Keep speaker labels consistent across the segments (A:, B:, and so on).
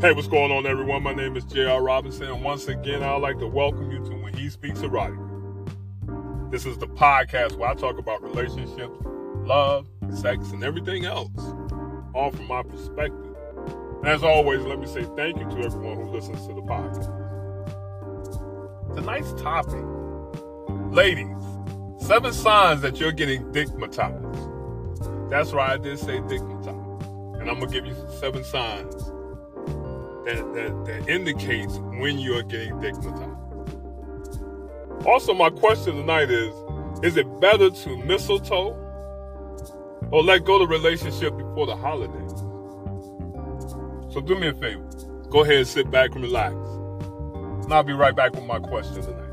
A: Hey, what's going on, everyone? My name is J.R. Robinson, and once again, I'd like to welcome you to When He Speaks Erotica. This is the podcast where I talk about relationships, love, sex, and everything else, all from my perspective. And as always, let me say thank you to everyone who listens to the podcast. Tonight's topic ladies, seven signs that you're getting dickmatized. That's right, I did say dickmatized. And I'm going to give you seven signs that, that, that indicates when you are getting dickmatized. Also, my question tonight is Is it better to mistletoe or let go of the relationship before the holidays? So, do me a favor. Go ahead, and sit back and relax. And I'll be right back with my question tonight.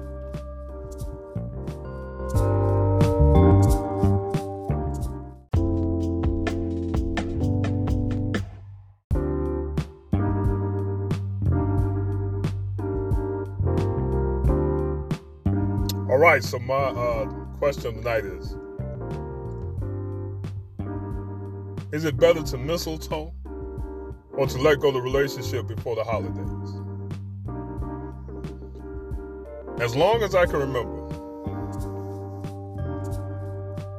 A: Right, so my uh, question tonight is Is it better to mistletoe or to let go of the relationship before the holidays? As long as I can remember,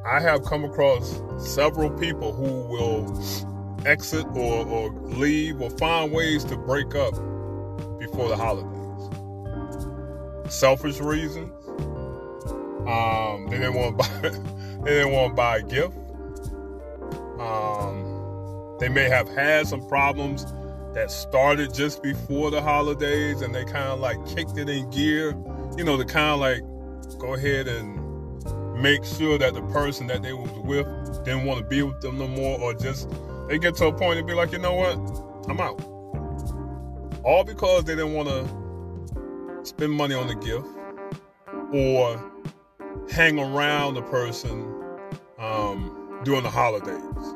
A: I have come across several people who will exit or, or leave or find ways to break up before the holidays. Selfish reasons, um, they didn't want to buy. they didn't want to buy a gift. Um, they may have had some problems that started just before the holidays, and they kind of like kicked it in gear. You know, to kind of like go ahead and make sure that the person that they was with didn't want to be with them no more, or just they get to a point and be like, you know what, I'm out. All because they didn't want to spend money on the gift or hang around the person um, during the holidays.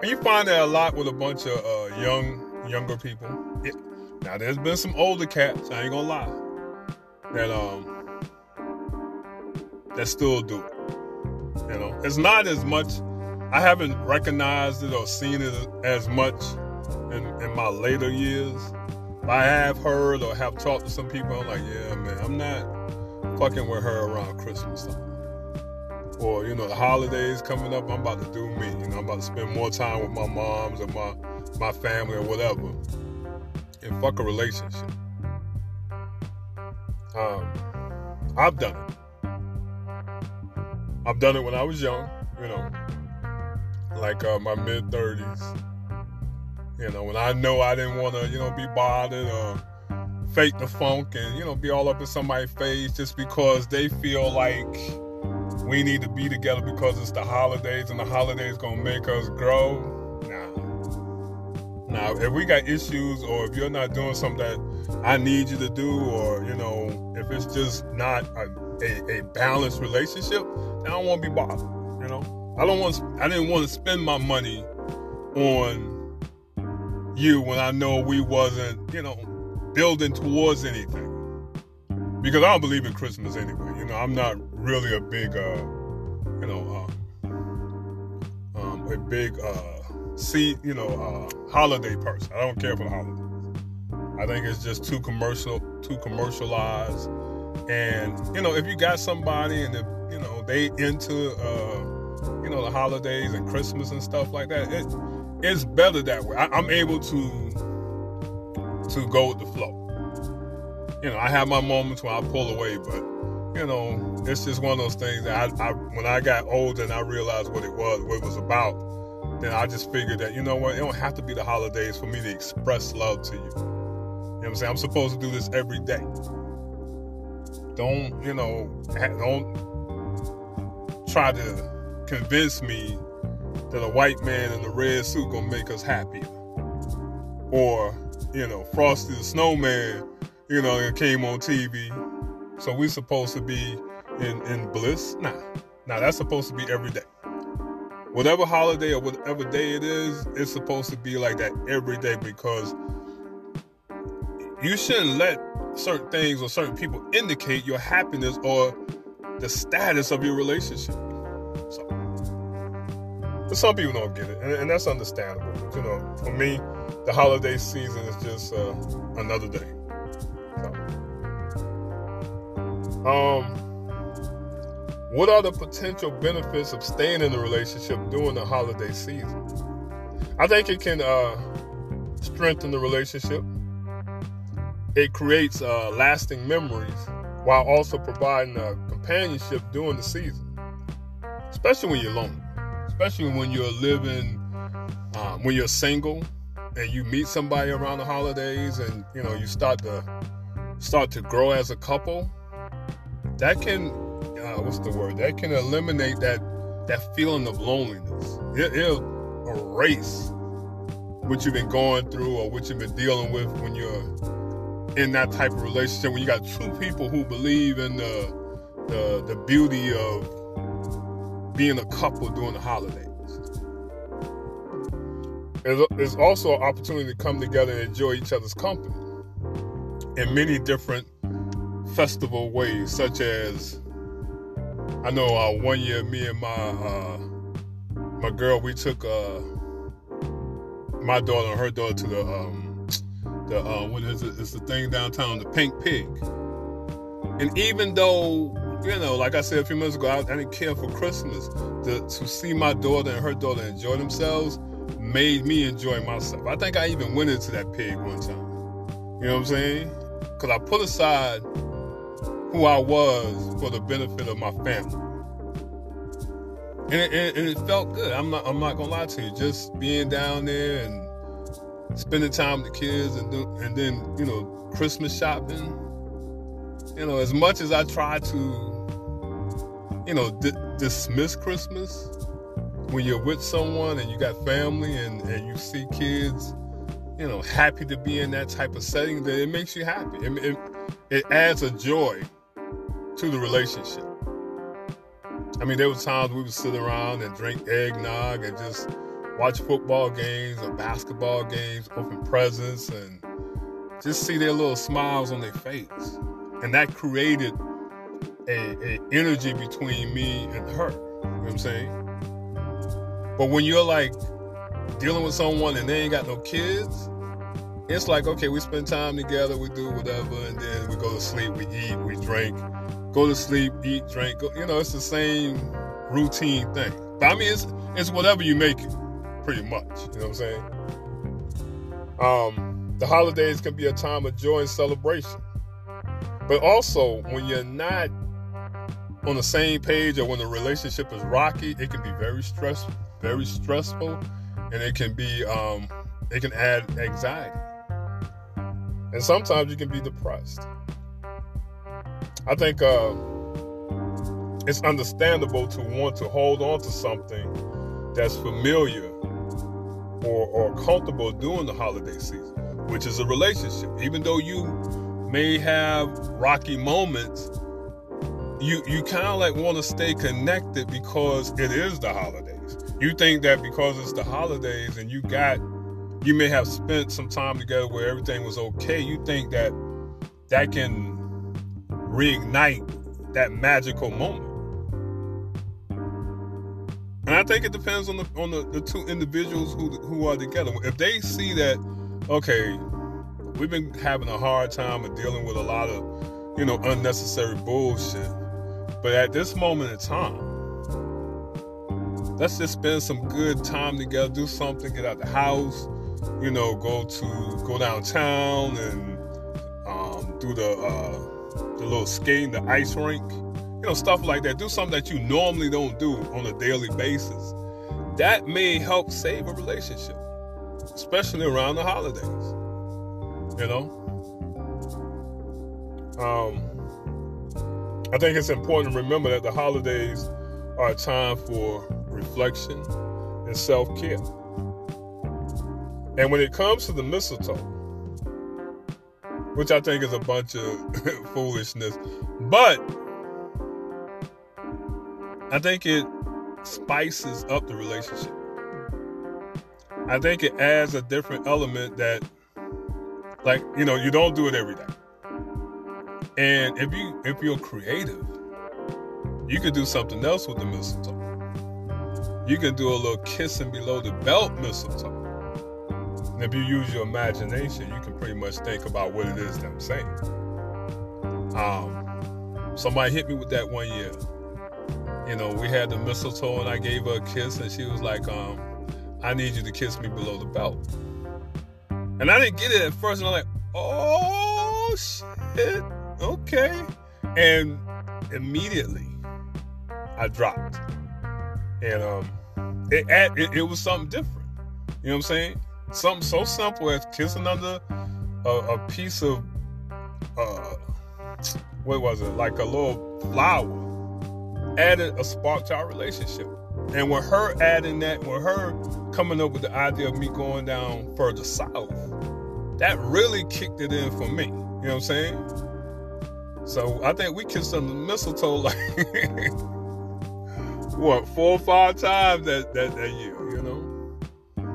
A: And you find that a lot with a bunch of uh, young, younger people. Yeah. Now, there's been some older cats. I ain't gonna lie. That um, that still do it. You know, it's not as much. I haven't recognized it or seen it as much in, in my later years. I have heard or have talked to some people. I'm like, yeah, man, I'm not fucking with her around Christmas time. Or, you know, the holidays coming up, I'm about to do me. You know, I'm about to spend more time with my moms and my my family or whatever. And fuck a relationship. Um, I've done it. I've done it when I was young, you know, like uh, my mid 30s. You know, when I know I didn't want to, you know, be bothered or fake the funk and, you know, be all up in somebody's face just because they feel like we need to be together because it's the holidays and the holidays gonna make us grow. Nah. Now, if we got issues or if you're not doing something that I need you to do, or you know, if it's just not a, a, a balanced relationship, then I don't want to be bothered. You know, I don't want. I didn't want to spend my money on you when I know we wasn't, you know, building towards anything. Because I don't believe in Christmas anyway. You know, I'm not really a big, uh, you know, um, um, a big, uh, see, you know, uh, holiday person. I don't care for the holidays. I think it's just too commercial, too commercialized. And you know, if you got somebody and if you know they into, uh, you know, the holidays and Christmas and stuff like that, it, it's better that way. I, I'm able to to go with the flow. You know, I have my moments where I pull away, but you know, it's just one of those things that I, I when I got older and I realized what it was, what it was about, then I just figured that, you know what, it don't have to be the holidays for me to express love to you. You know what I'm saying? I'm supposed to do this every day. Don't, you know, don't try to convince me that a white man in a red suit gonna make us happier. Or, you know, Frosty the Snowman, you know, it came on TV. So we supposed to be in, in bliss? Nah. Nah, that's supposed to be every day. Whatever holiday or whatever day it is, it's supposed to be like that every day because you shouldn't let certain things or certain people indicate your happiness or the status of your relationship. So some people don't get it, and, and that's understandable. But, you know, for me, the holiday season is just uh, another day. So, um, what are the potential benefits of staying in a relationship during the holiday season? I think it can uh, strengthen the relationship. It creates uh, lasting memories while also providing a companionship during the season, especially when you're lonely, especially when you're living, um, when you're single and you meet somebody around the holidays and you know you start to start to grow as a couple. That can, uh, what's the word? That can eliminate that that feeling of loneliness. It, it'll erase what you've been going through or what you've been dealing with when you're in that type of relationship. When you got two people who believe in the the, the beauty of being a couple during the holidays. There's also an opportunity to come together and enjoy each other's company in many different festival ways, such as I know uh, one year me and my uh, my girl, we took uh, my daughter and her daughter to the um, the uh, what is it? It's the thing downtown, the Pink Pig. And even though you know, like I said a few minutes ago, I, I didn't care for Christmas. To, to see my daughter and her daughter enjoy themselves made me enjoy myself. I think I even went into that pig one time. You know what I'm saying? Because I put aside who I was for the benefit of my family and it, and it, felt good. I'm not I'm not gonna lie to you. Just being down there and spending time with the kids and do, and then you know Christmas shopping. You know, as much as I try to, you know, dismiss Christmas when you're with someone and you got family and, and you see kids, you know, happy to be in that type of setting, that it makes you happy. It, it, it adds a joy to the relationship. I mean, there were times we would sit around and drink eggnog and just watch football games or basketball games, open presents, and just see their little smiles on their face. And that created a, a energy between me and her. You know what I'm saying? But when you're like dealing with someone and they ain't got no kids, it's like, okay, we spend time together, we do whatever, and then we go to sleep, we eat, we drink, go to sleep, eat, drink. Go, you know, it's the same routine thing. But I mean, it's it's whatever you make it, pretty much. You know what I'm saying? Um, the holidays can be a time of joy and celebration, but also when you're not on the same page or when the relationship is rocky, it can be very stressful, very stressful, and it can be um, it can add anxiety, and sometimes you can be depressed. I think uh, it's understandable to want to hold on to something that's familiar or, or comfortable during the holiday season, which is a relationship. Even though you may have rocky moments, you you kind of like want to stay connected because it is the holidays. You think that because it's the holidays and you got you may have spent some time together where everything was okay, you think that that can reignite that magical moment. And I think it depends on the on the, the two individuals who who are together. If they see that, okay, we've been having a hard time of dealing with a lot of, you know, unnecessary bullshit. But at this moment in time, let's just spend some good time together, do something, get out the house, you know, go to go downtown and um, do the uh, the little skating, the ice rink, you know, stuff like that. Do something that you normally don't do on a daily basis. That may help save a relationship, especially around the holidays. You know? Um, I think it's important to remember that the holidays are a time for reflection and self care. And when it comes to the mistletoe, which I think is a bunch of foolishness. But I think it spices up the relationship. I think it adds a different element that, like, you know, you don't do it every day. And if you if you're creative, you could do something else with the mistletoe. You can do a little kissing below the belt mistletoe. And if you use your imagination, you can pretty much think about what it is that I'm saying. Um, somebody hit me with that one year. You know, we had the mistletoe and I gave her a kiss and she was like, um, I need you to kiss me below the belt. And I didn't get it at first, and I'm like, oh shit, okay. And immediately I dropped. And um it, it, it was something different. You know what I'm saying? Something so simple as kissing under a, a piece of uh what was it? Like a little flower added a spark to our relationship. And with her adding that, with her coming up with the idea of me going down further south, that really kicked it in for me. You know what I'm saying? So I think we kissed under the mistletoe like what four or five times that, that that year, you know,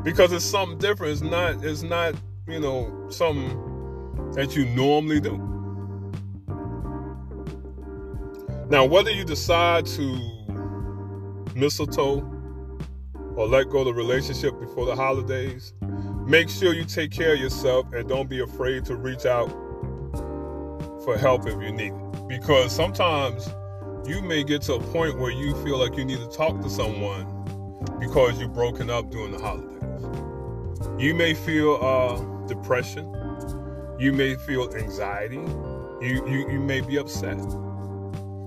A: because it's something different. It's not it's not you know something that you normally do. Now, whether you decide to mistletoe or let go of the relationship before the holidays, make sure you take care of yourself and don't be afraid to reach out for help if you need it. Because sometimes you may get to a point where you feel like you need to talk to someone because you've broken up during the holidays. You may feel uh, depression. You may feel anxiety. You, you, you may be upset.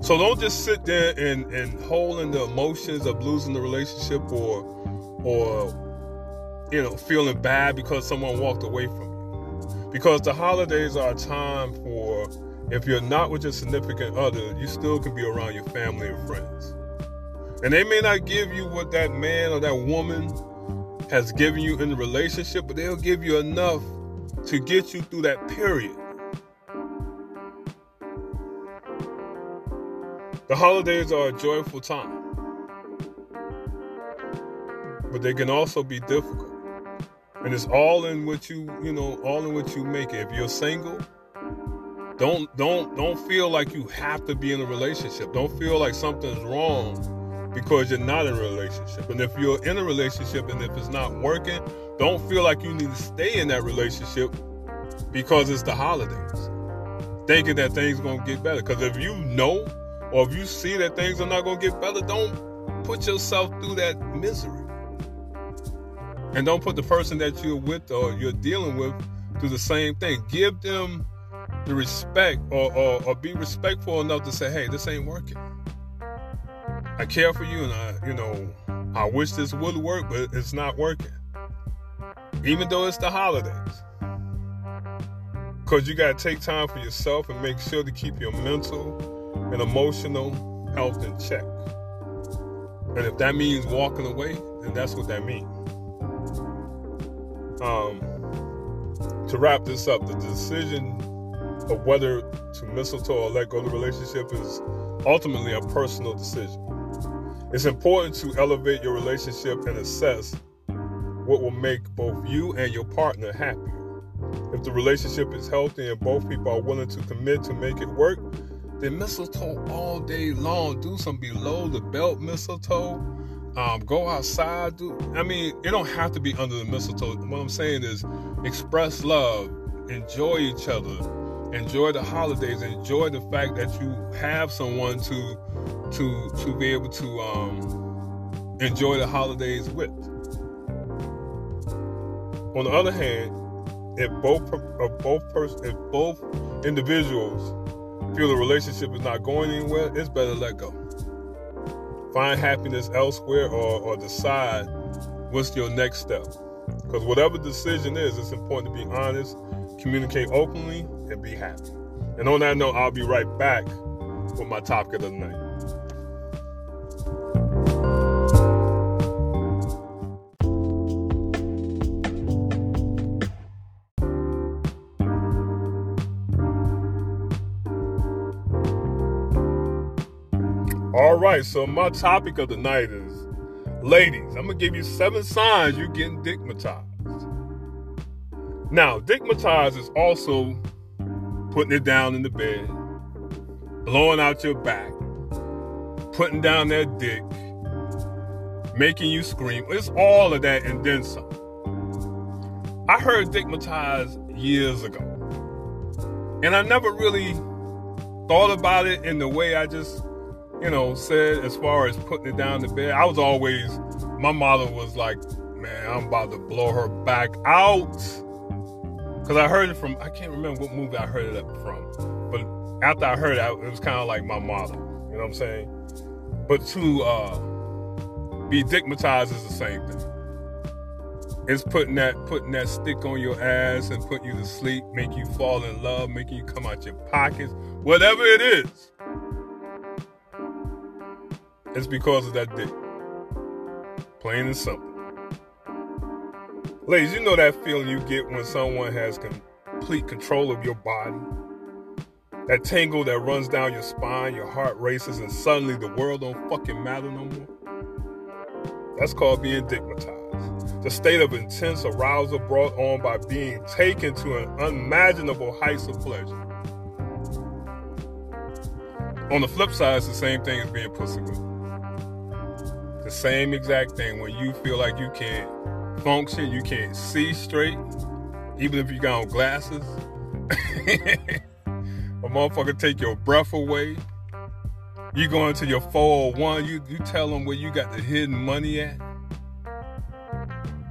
A: So don't just sit there and, and hold in the emotions of losing the relationship or or you know feeling bad because someone walked away from you. Because the holidays are a time for if you're not with your significant other, you still can be around your family and friends. And they may not give you what that man or that woman has given you in the relationship, but they'll give you enough to get you through that period. The holidays are a joyful time, but they can also be difficult. And it's all in what you, you know, all in what you make it. If you're single, don't don't don't feel like you have to be in a relationship. Don't feel like something's wrong because you're not in a relationship. And if you're in a relationship and if it's not working, don't feel like you need to stay in that relationship because it's the holidays. Thinking that things are gonna get better. Because if you know or if you see that things are not going to get better, don't put yourself through that misery. And don't put the person that you're with or you're dealing with through the same thing. Give them the respect or, or, or be respectful enough to say, hey, this ain't working. I care for you and I, you know, I wish this would work, but it's not working. Even though it's the holidays. Because you got to take time for yourself and make sure to keep your mental and emotional health in check. And if that means walking away, then that's what that means. Um, to wrap this up, the decision of whether to mistletoe or let go of the relationship is ultimately a personal decision. It's important to elevate your relationship and assess what will make both you and your partner happier. If the relationship is healthy and both people are willing to commit to make it work, then mistletoe all day long. Do some below the belt mistletoe. Um, go outside. Do I mean it don't have to be under the mistletoe. What I'm saying is express love, enjoy each other, enjoy the holidays, enjoy the fact that you have someone to to to be able to um, enjoy the holidays with. On the other hand, if both if both person if both individuals feel the relationship is not going anywhere, it's better let go. Find happiness elsewhere or, or decide what's your next step. Because whatever decision is, it's important to be honest, communicate openly, and be happy. And on that note, I'll be right back with my topic of the night. All right, so my topic of the night is ladies, I'm gonna give you seven signs you're getting dickmatized. Now, dickmatized is also putting it down in the bed, blowing out your back, putting down that dick, making you scream. It's all of that and then some. I heard Dickmatized years ago. And I never really thought about it in the way I just, you know, said as far as putting it down the bed. I was always, my mother was like, man, I'm about to blow her back out. Because I heard it from, I can't remember what movie I heard it from. But after I heard it, it was kind of like my motto. You know what I'm saying? But to uh, be dickmatized is the same thing. It's putting that putting that stick on your ass and putting you to sleep, make you fall in love, making you come out your pockets, whatever it is. It's because of that dick. Plain and simple. Ladies, you know that feeling you get when someone has complete control of your body. That tingle that runs down your spine, your heart races, and suddenly the world don't fucking matter no more. That's called being dickmatized. The state of intense arousal brought on by being taken to an unimaginable heights of pleasure. On the flip side, it's the same thing as being pussy whipped. The same exact thing when you feel like you can't function, you can't see straight, even if you got on glasses. A motherfucker take your breath away. You go into your 401, you, you tell them where you got the hidden money at.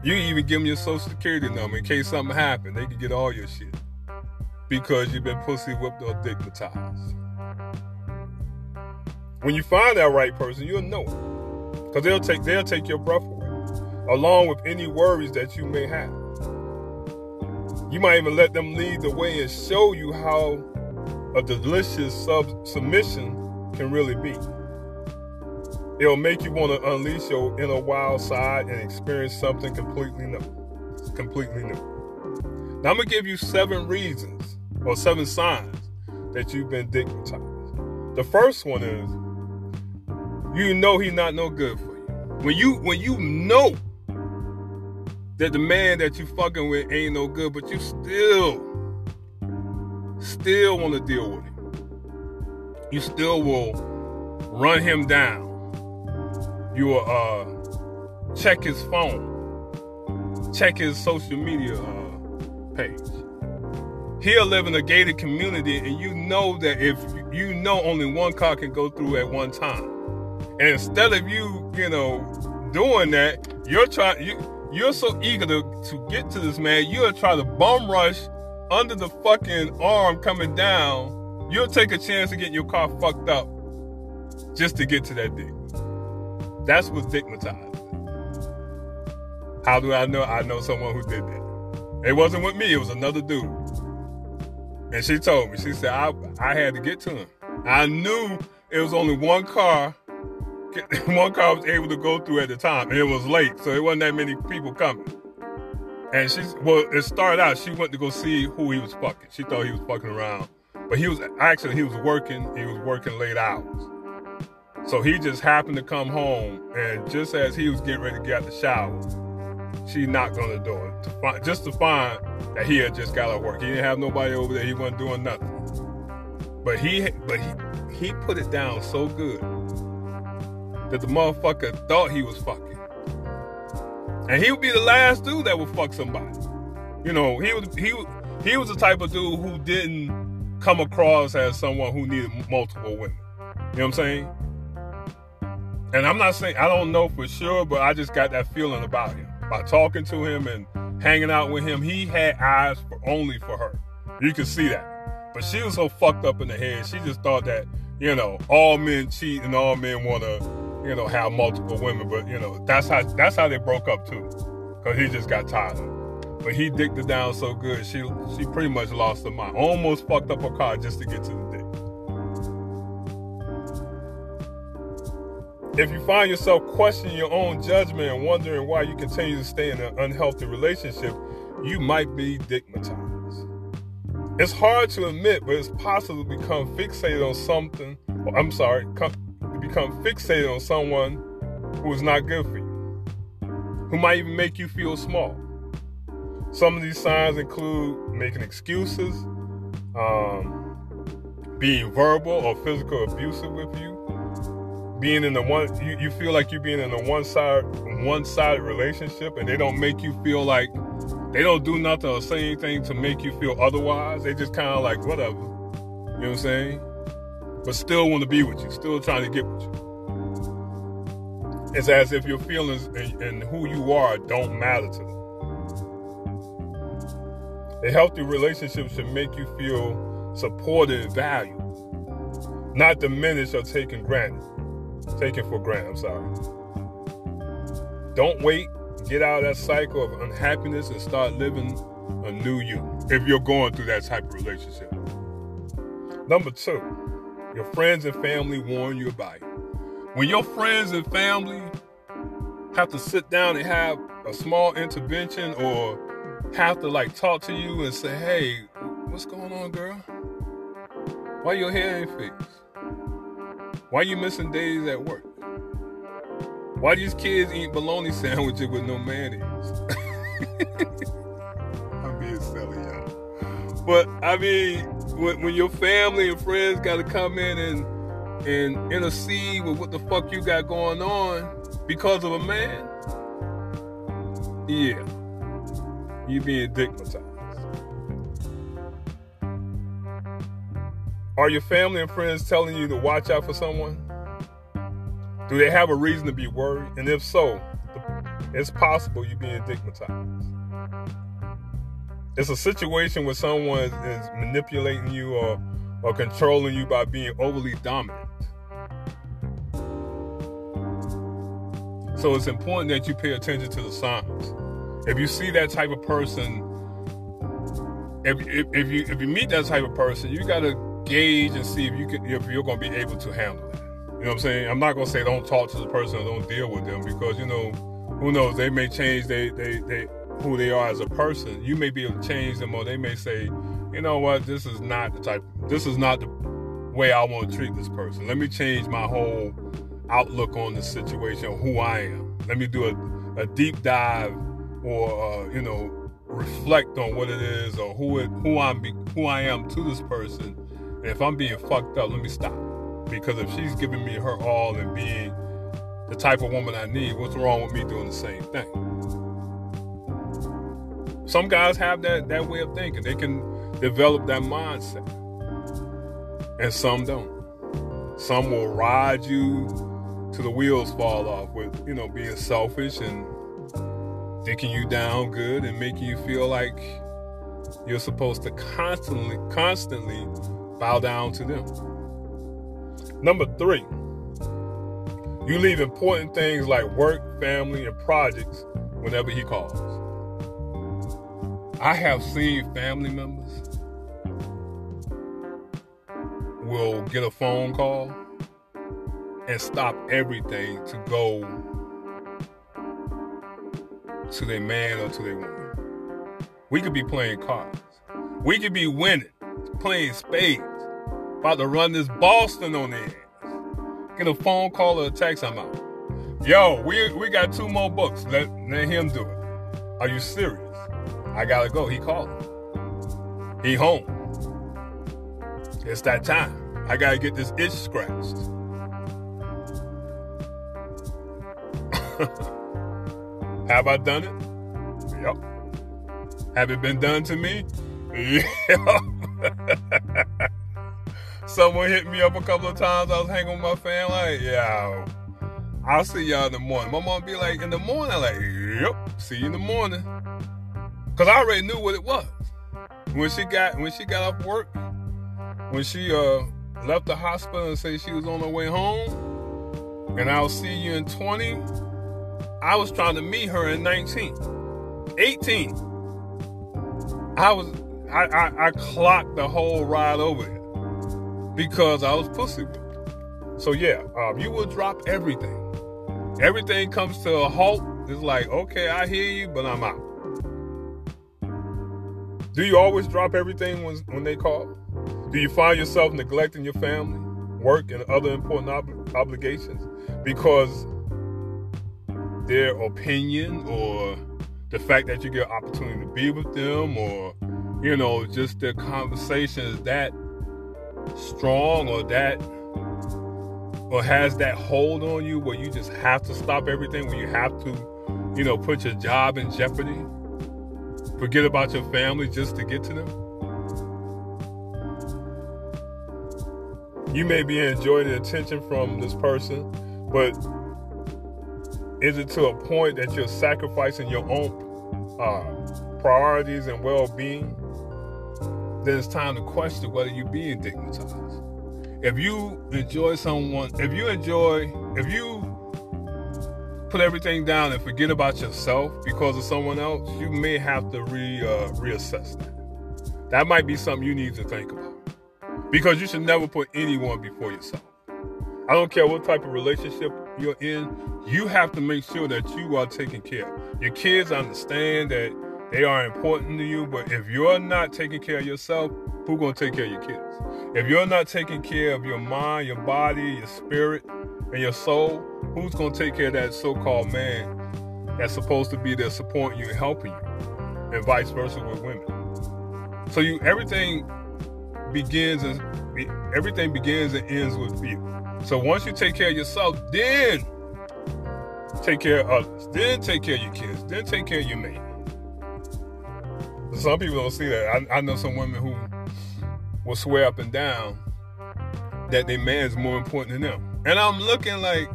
A: You even give them your social security number in case something happened. They can get all your shit. Because you've been pussy whipped or dickmatized. When you find that right person, you'll know it. Because they'll take they'll take your breath away. Along with any worries that you may have. You might even let them lead the way and show you how a delicious sub- submission can really be. It'll make you want to unleash your inner wild side and experience something completely new. Completely new. Now I'm gonna give you seven reasons or seven signs that you've been dickmatized. The first one is you know he's not no good for you. When you when you know that the man that you fucking with ain't no good, but you still still want to deal with him. You still will run him down. You will uh, check his phone, check his social media uh, page. He'll live in a gated community, and you know that if you know only one car can go through at one time, and instead of you, you know, doing that, you're trying you you're so eager to, to get to this man, you'll try to bum rush under the fucking arm coming down, you'll take a chance of getting your car fucked up just to get to that dick. That's what's dickmatized. How do I know? I know someone who did that. It wasn't with me, it was another dude. And she told me, she said, I, I had to get to him. I knew it was only one car, one car was able to go through at the time, and it was late, so it wasn't that many people coming. And she's well, it started out she went to go see who he was fucking. She thought he was fucking around. But he was actually he was working, he was working late hours. So he just happened to come home and just as he was getting ready to get out the shower, she knocked on the door to find, just to find that he had just got out of work. He didn't have nobody over there, he wasn't doing nothing. But he but he he put it down so good that the motherfucker thought he was fucking. And he would be the last dude that would fuck somebody. You know, he was he he was the type of dude who didn't come across as someone who needed multiple women. You know what I'm saying? And I'm not saying I don't know for sure, but I just got that feeling about him. By talking to him and hanging out with him, he had eyes for only for her. You can see that. But she was so fucked up in the head, she just thought that, you know, all men cheat and all men wanna you know, have multiple women, but you know, that's how that's how they broke up too, because he just got tired. But he dicked her down so good, she she pretty much lost her mind. Almost fucked up her car just to get to the dick. If you find yourself questioning your own judgment and wondering why you continue to stay in an unhealthy relationship, you might be dickmatized. It's hard to admit, but it's possible to become fixated on something. I'm sorry, become fixated on someone who is not good for you, who might even make you feel small. Some of these signs include making excuses, um, being verbal or physical abusive with you, being in the one you, you feel like you're being in a one side one sided relationship and they don't make you feel like they don't do nothing or say anything to make you feel otherwise. They just kind of like whatever. You know what I'm saying? But still want to be with you, still trying to get with you. It's as if your feelings and, and who you are don't matter to them. A healthy relationship should make you feel supported and valued, not diminished or taken granted. Taken for granted, I'm sorry. Don't wait. Get out of that cycle of unhappiness and start living a new you if you're going through that type of relationship. Number two, your friends and family warn you about it. When your friends and family have to sit down and have a small intervention or have to like talk to you and say, hey, what's going on, girl? Why your hair ain't fixed? Why you missing days at work? Why these kids eat bologna sandwiches with no mayonnaise? I'm being silly, y'all. But I mean, when, when your family and friends got to come in and and intercede with what the fuck you got going on because of a man, yeah, you being dickmatized. Are your family and friends telling you to watch out for someone? Do they have a reason to be worried? And if so, it's possible you're being dickmatized. It's a situation where someone is manipulating you or, or controlling you by being overly dominant. So it's important that you pay attention to the signs. If you see that type of person, if, if, if you if you meet that type of person, you got to gauge and see if you can if you're to be able to handle that. You know what I'm saying? I'm not to say don't talk to the person or don't deal with them because you know who knows they may change they they they who they are as a person. You may be able to change them or they may say, you know what, this is not the type this is not the way I want to treat this person. Let me change my whole outlook on the situation, who I am. Let me do a, a deep dive or uh, you know reflect on what it is or who it, who I'm who I am to this person. And if I'm being fucked up, let me stop. Because if she's giving me her all and being the type of woman I need, what's wrong with me doing the same thing? Some guys have that that way of thinking. They can develop that mindset. And some don't. Some will ride you to the wheels fall off with, you know, being selfish and thinking you down good and making you feel like you're supposed to constantly, constantly bow down to them. Number three, you leave important things like work, family, and projects whenever he calls. I have seen family members will get a phone call and stop everything to go to their man or to their woman. We could be playing cards. We could be winning, playing spades, about to run this Boston on their ass. Get a phone call or a text, I'm out. Yo, we we got two more books. Let, let him do it. Are you serious? I gotta go. He called. He home. It's that time. I gotta get this itch scratched. Have I done it? Yep. Have it been done to me? Yep. Someone hit me up a couple of times. I was hanging with my family. Like, yeah, I'll see y'all in the morning. My mom be like, in the morning? like, yep, see you in the morning. Cause I already knew what it was. When she got when she got off work, when she uh left the hospital and said she was on her way home, and I'll see you in 20. I was trying to meet her in 19, 18. I was I, I, I clocked the whole ride over there because I was pussy. So yeah, um, you will drop everything. Everything comes to a halt. It's like, okay, I hear you, but I'm out. Do you always drop everything when, when they call? Do you find yourself neglecting your family, work, and other important ob- obligations because their opinion or the fact that you get an opportunity to be with them or, you know, just their conversation is that strong or that or has that hold on you where you just have to stop everything, where you have to, you know, put your job in jeopardy, forget about your family just to get to them. You may be enjoying the attention from this person, but is it to a point that you're sacrificing your own uh, priorities and well-being? Then it's time to question whether you're being dickmatized if you enjoy someone, if you enjoy, if you put everything down and forget about yourself because of someone else, you may have to re uh, reassess that. That might be something you need to think about because you should never put anyone before yourself. I don't care what type of relationship you're in, you have to make sure that you are taken care of. Your kids understand that they are important to you, but if you're not taking care of yourself, who's gonna take care of your kids? If you're not taking care of your mind, your body, your spirit, and your soul, who's gonna take care of that so-called man that's supposed to be there supporting you and helping you? And vice versa with women. So you everything begins and everything begins and ends with you. So once you take care of yourself, then take care of others. Then take care of your kids. Then take care of your mate. Some people don't see that. I, I know some women who will swear up and down that their man's more important than them. And I'm looking like,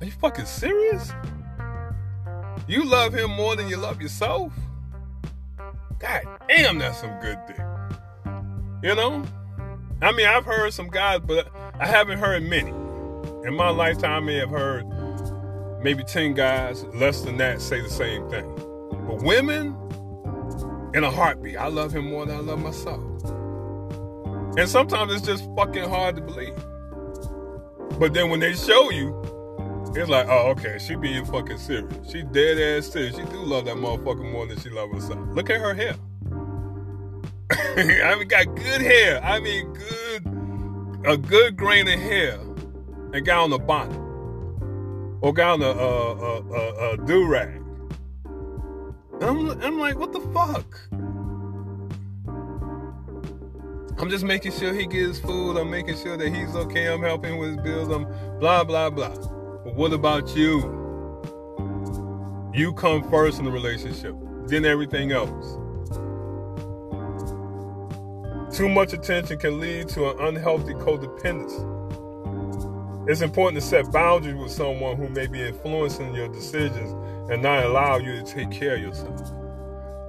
A: are you fucking serious? You love him more than you love yourself? God damn, that's some good dick. You know? I mean, I've heard some guys, but I haven't heard many. In my lifetime, I may have heard maybe 10 guys, less than that, say the same thing. But women, in a heartbeat. I love him more than I love myself. And sometimes it's just fucking hard to believe. But then when they show you, it's like, oh, okay, she being fucking serious. She dead ass serious. She do love that motherfucker more than she love herself. Look at her hair. I mean, got good hair. I mean, good, a good grain of hair, and got on the bonnet, or got on a, a, a, a do rag. I'm, I'm like, what the fuck? I'm just making sure he gets food. I'm making sure that he's okay. I'm helping with his bills. I'm blah, blah, blah. But what about you? You come first in the relationship, then everything else. Too much attention can lead to an unhealthy codependence. It's important to set boundaries with someone who may be influencing your decisions and not allow you to take care of yourself.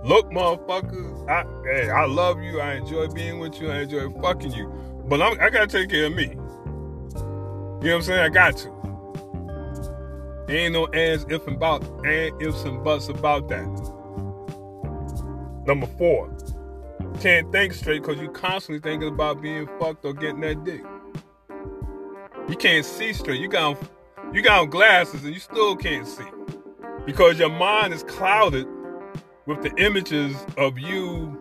A: Look, motherfucker, I, hey, I love you. I enjoy being with you. I enjoy fucking you. But I'm, I gotta take care of me. You know what I'm saying? I got to. Ain't no ands, if and about, and ifs and buts about that. Number four, can't think straight because you're constantly thinking about being fucked or getting that dick. You can't see straight. You got you got glasses and you still can't see because your mind is clouded with the images of you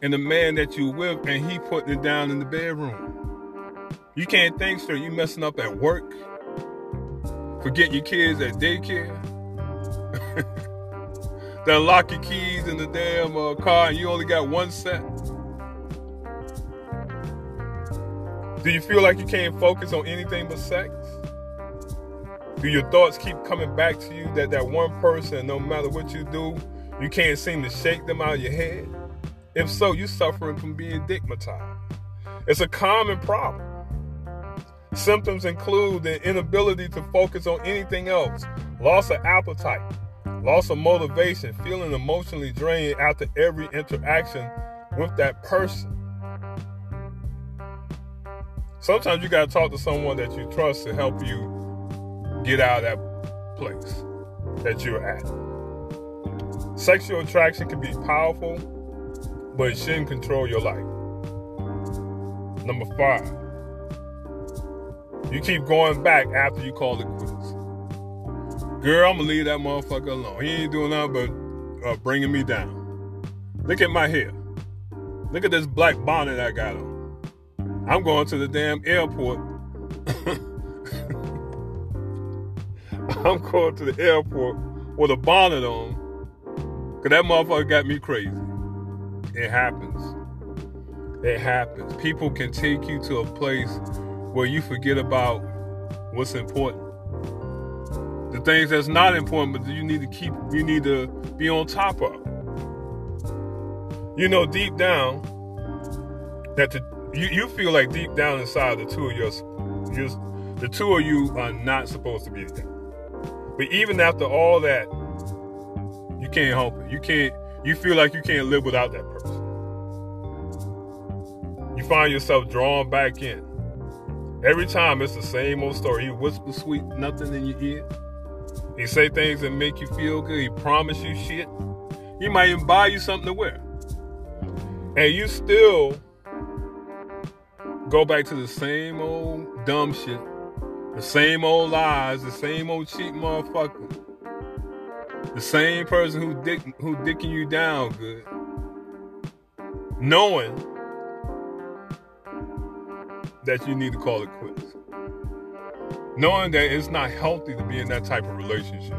A: and the man that you with and he putting it down in the bedroom. You can't think straight. You messing up at work. Forget your kids at daycare. then lock your keys in the damn uh, car and you only got one set. Do you feel like you can't focus on anything but sex? Do your thoughts keep coming back to you that that one person, no matter what you do, you can't seem to shake them out of your head? If so, you're suffering from being dickmatized. It's a common problem. Symptoms include the inability to focus on anything else, loss of appetite, loss of motivation, feeling emotionally drained after every interaction with that person. Sometimes you got to talk to someone that you trust to help you get out of that place that you're at. Sexual attraction can be powerful, but it shouldn't control your life. Number five, you keep going back after you call it quits. Girl, I'm gonna leave that motherfucker alone. He ain't doing nothing but uh, bringing me down. Look at my hair. Look at this black bonnet I got on. I'm going to the damn airport I'm going to the airport with a bonnet on. Cause that motherfucker got me crazy. It happens. It happens. People can take you to a place where you forget about what's important. The things that's not important, but you need to keep, you need to be on top of. You know, deep down, that the, you, you feel like deep down inside the two of you, the two of you are not supposed to be together. But even after all that, you can't help it. You can't. You feel like you can't live without that person. You find yourself drawn back in. Every time it's the same old story. He whispers sweet nothing in your ear. He say things that make you feel good. He promise you shit. He might even buy you something to wear. And you still go back to the same old dumb shit, the same old lies, the same old cheap motherfucker, the same person who dick who dicking you down good, knowing that you need to call it quits. Knowing that it's not healthy to be in that type of relationship.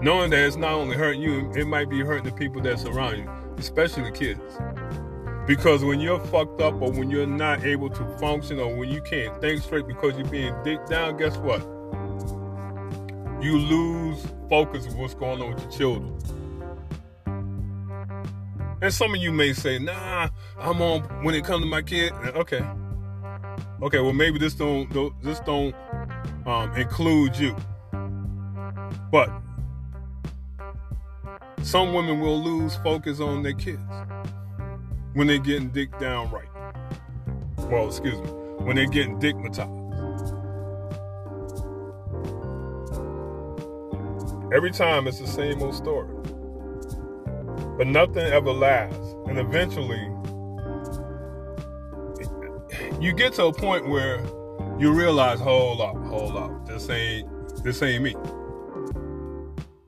A: Knowing that it's not only hurting you, it might be hurting the people that surround you, especially the kids. Because when you're fucked up or when you're not able to function or when you can't think straight because you're being dicked down, guess what? You lose focus of what's going on with your children. And some of you may say, nah, I'm on when it comes to my kid. Okay. Okay, well maybe this don't this don't um, include you. But some women will lose focus on their kids when they're getting dick down right. Well, excuse me, when they're getting dickmatized. Every time it's the same old story. But nothing ever lasts. And eventually, you get to a point where you realize, hold up, hold up, this ain't this ain't me.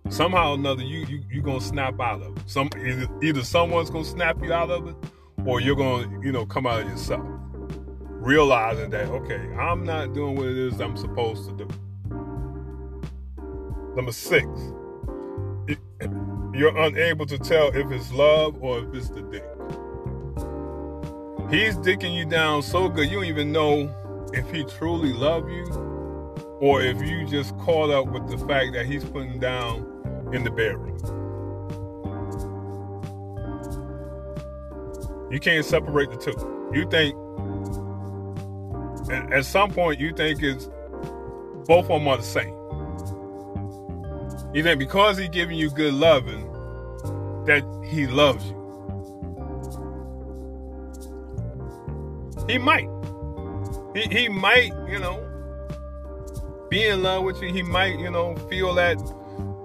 A: Somehow or another, you you you gonna snap out of it. Some either, either someone's gonna snap you out of it, or you're gonna you know come out of yourself, realizing that okay, I'm not doing what it is I'm supposed to do. Number six, it, you're unable to tell if it's love or if it's the dick. He's dicking you down so good, you don't even know if he truly love you or if you just caught up with the fact that he's putting down in the bedroom. You can't separate the two. You think at some point you think it's both of them are the same. You think because he's giving you good loving that he loves you. He might. He, he might, you know, be in love with you. He might, you know, feel that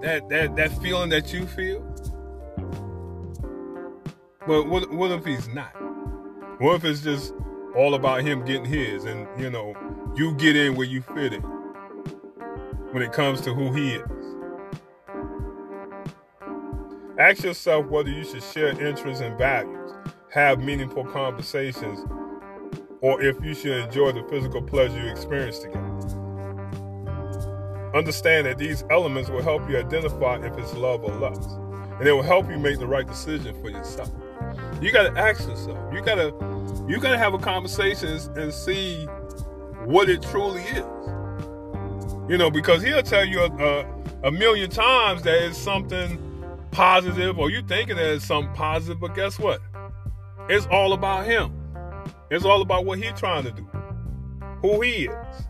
A: that that that feeling that you feel. But what what if he's not? What if it's just all about him getting his and you know, you get in where you fit in when it comes to who he is? Ask yourself whether you should share interests and values, have meaningful conversations, or if you should enjoy the physical pleasure you experience together. Understand that these elements will help you identify if it's love or lust, and it will help you make the right decision for yourself. You got to ask yourself. You got to you got to have a conversation and see what it truly is. You know, because he'll tell you a, a, a million times that it's something positive or you thinking that it's something positive, but guess what? It's all about him. It's all about what he's trying to do, who he is.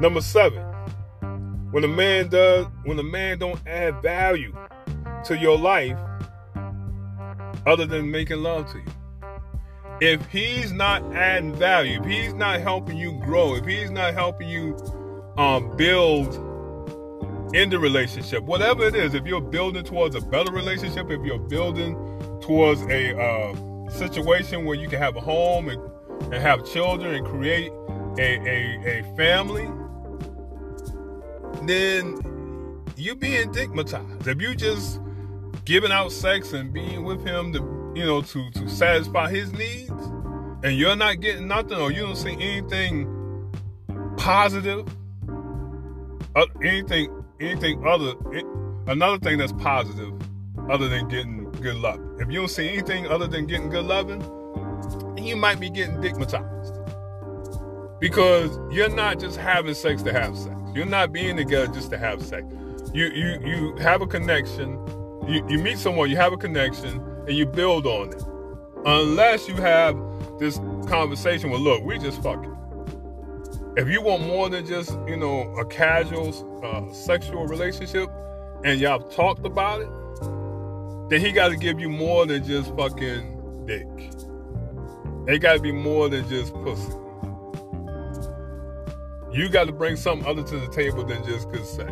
A: Number seven, when a man does, when a man don't add value to your life other than making love to you. If he's not adding value, if he's not helping you grow, if he's not helping you um, build in the relationship, whatever it is, if you're building towards a better relationship, if you're building towards a uh, situation where you can have a home and, and have children and create a, a, a family, then you being dickmatized. If you just giving out sex and being with him to you know to to satisfy his needs, and you're not getting nothing or you don't see anything positive, uh, anything anything other another thing that's positive other than getting good love. If you don't see anything other than getting good loving, you might be getting dickmatized. Because you're not just having sex to have sex. You're not being together just to have sex. You you you have a connection. You, you meet someone, you have a connection, and you build on it. Unless you have this conversation with, look, we just fucking. If you want more than just, you know, a casual uh, sexual relationship and y'all talked about it, then he got to give you more than just fucking dick. It got to be more than just pussy. You got to bring something other to the table than just good sex.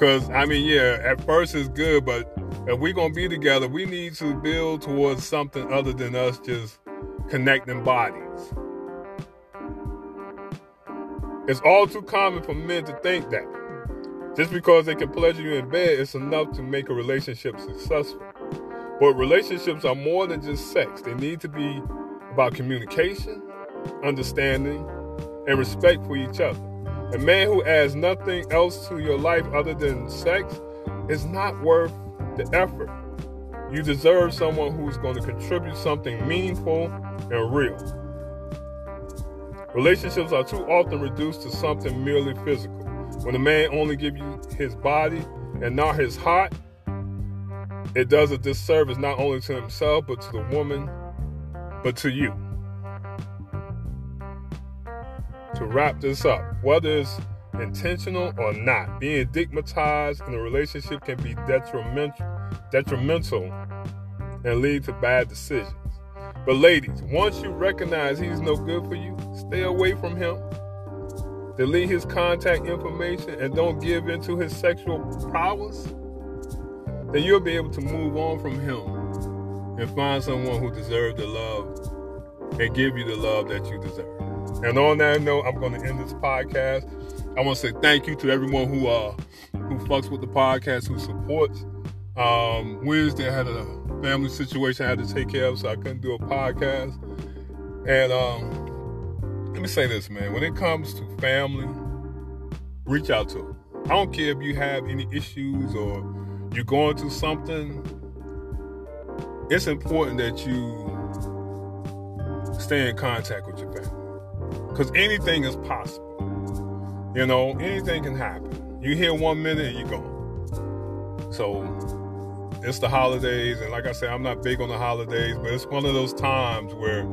A: Because, I mean, yeah, at first it's good, but if we're going to be together, we need to build towards something other than us just connecting bodies. It's all too common for men to think that just because they can pleasure you in bed, it's enough to make a relationship successful. But relationships are more than just sex, they need to be about communication, understanding, and respect for each other. A man who adds nothing else to your life other than sex is not worth the effort. You deserve someone who's going to contribute something meaningful and real. Relationships are too often reduced to something merely physical. When a man only gives you his body and not his heart, it does a disservice not only to himself but to the woman, but to you. To wrap this up, whether it's intentional or not, being dickmatized in a relationship can be detrimental, detrimental and lead to bad decisions. But ladies, once you recognize he's no good for you, stay away from him. Delete his contact information and don't give into his sexual prowess, then you'll be able to move on from him and find someone who deserves the love and give you the love that you deserve. And on that note, I'm going to end this podcast. I want to say thank you to everyone who uh who fucks with the podcast, who supports. Um, Wednesday I had a family situation I had to take care of, so I couldn't do a podcast. And um, let me say this, man. When it comes to family, reach out to them. I don't care if you have any issues or you're going through something. It's important that you stay in contact with your family because anything is possible. You know, anything can happen. You hear one minute and you're gone. So it's the holidays, and like I said, I'm not big on the holidays, but it's one of those times where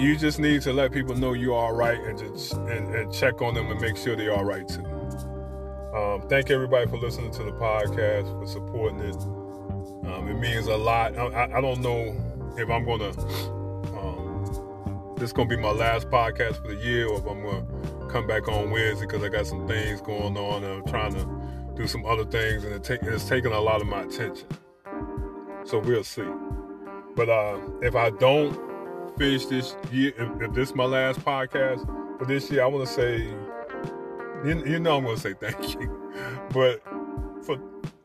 A: you just need to let people know you're all right and just and, and check on them and make sure they're all right too. Um, thank everybody for listening to the podcast, for supporting it. Um, it means a lot. I, I, don't know if I'm gonna. Um, this is gonna be my last podcast for the year, or if I'm gonna come back on Wednesday because I got some things going on and I'm trying to do some other things and it it's taking a lot of my attention. So we'll see. But uh, if I don't finish this year, if, if this is my last podcast for this year, I want to say, you, you know, I'm to say thank you. But for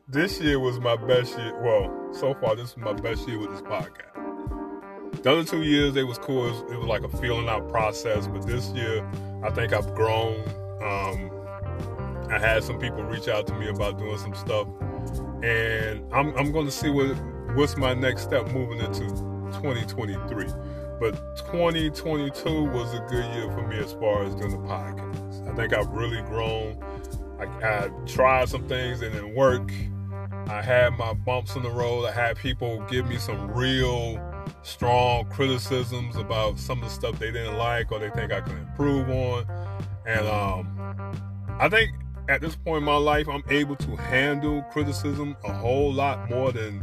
A: this year was my best year. Well, so far, this is my best year with this podcast. The other two years, they was cool. It was, it was like a feeling out process. But this year, I think I've grown. Um, I had some people reach out to me about doing some stuff, and I'm, I'm going to see what what's my next step moving into 2023. But 2022 was a good year for me as far as doing the podcast. I think I've really grown. I, I tried some things and it didn't work. I had my bumps in the road. I had people give me some real strong criticisms about some of the stuff they didn't like or they think I can improve on. And um, I think at this point in my life, I'm able to handle criticism a whole lot more than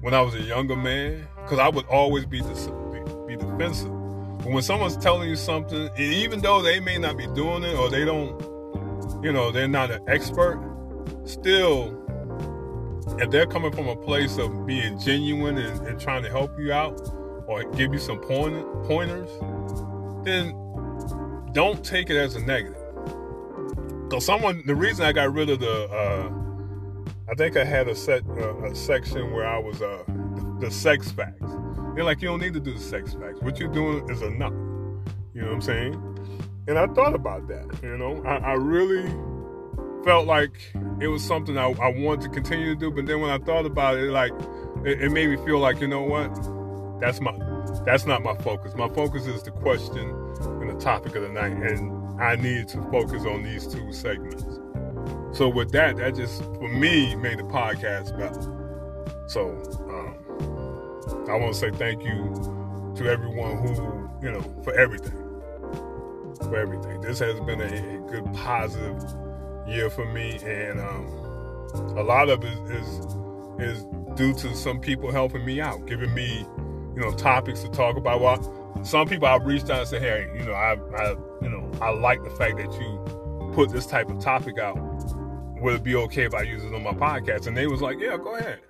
A: when I was a younger man because I would always be, dis- be defensive. But when someone's telling you something, even though they may not be doing it or they don't, you know, they're not an expert, still if they're coming from a place of being genuine and, and trying to help you out or give you some point, pointers, then don't take it as a negative. Because someone, the reason I got rid of the, uh, I think I had a set uh, a section where I was uh, the, sex facts. They're like, you don't need to do the sex facts. What you're doing is enough. You know what I'm saying? And I thought about that. You know, I, I really felt like it was something I, I, wanted to continue to do. But then when I thought about it, like it, it, made me feel like you know what, that's my that's not my focus. My focus is the question and the topic of the night, and I needed to focus on these two segments. So with that, that just for me made the podcast better. So um, I want to say thank you to everyone who you know for everything, for everything. This has been a, a good positive year for me, and um, a lot of it is is due to some people helping me out, giving me you know topics to talk about. Well, some people I've reached out and said, hey, you know, I, I you know I like the fact that you put this type of topic out would it be okay if I use it on my podcast? And they was like, yeah, go ahead.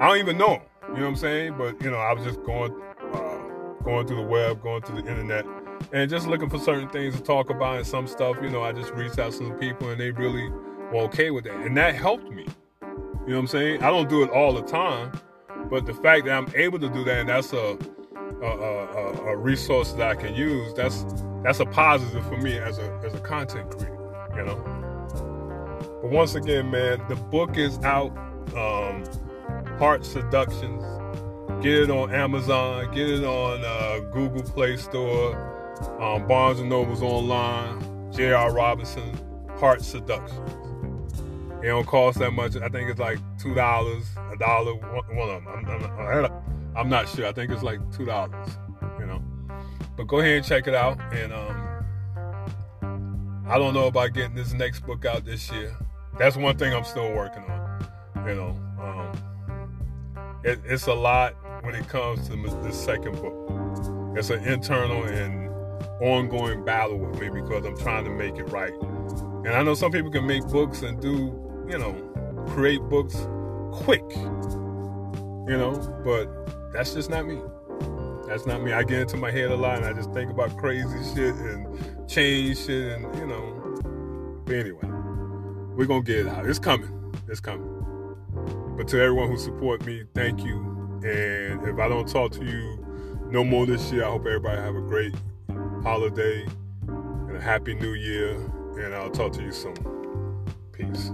A: I don't even know them, you know what I'm saying? But you know, I was just going, uh, going through the web, going through the internet, and just looking for certain things to talk about and some stuff. You know, I just reached out to some people, and they really were okay with that, and that helped me. You know what I'm saying? I don't do it all the time, but the fact that I'm able to do that, and that's a a, a, a resource that I can use. That's that's a positive for me as a as a content creator. You know. But once again, man, the book is out. Um, Heart Seductions. Get it on Amazon. Get it on uh, Google Play Store. Um, Barnes and Nobles online. J.R. Robinson. Heart Seductions. It don't cost that much. I think it's like two dollars, a dollar. One of them. I'm, I'm, I'm, not sure. I think it's like two dollars. You know. But go ahead and check it out. And um, I don't know about getting this next book out this year that's one thing I'm still working on. You know, um, it, it's a lot when it comes to the second book. It's an internal and ongoing battle with me because I'm trying to make it right. And I know some people can make books and do, you know, create books quick, you know, but that's just not me. That's not me. I get into my head a lot and I just think about crazy shit and change shit and, you know. But anyway. We're gonna get it out. It's coming. It's coming. But to everyone who support me, thank you. And if I don't talk to you no more this year, I hope everybody have a great holiday and a happy new year. And I'll talk to you soon. Peace.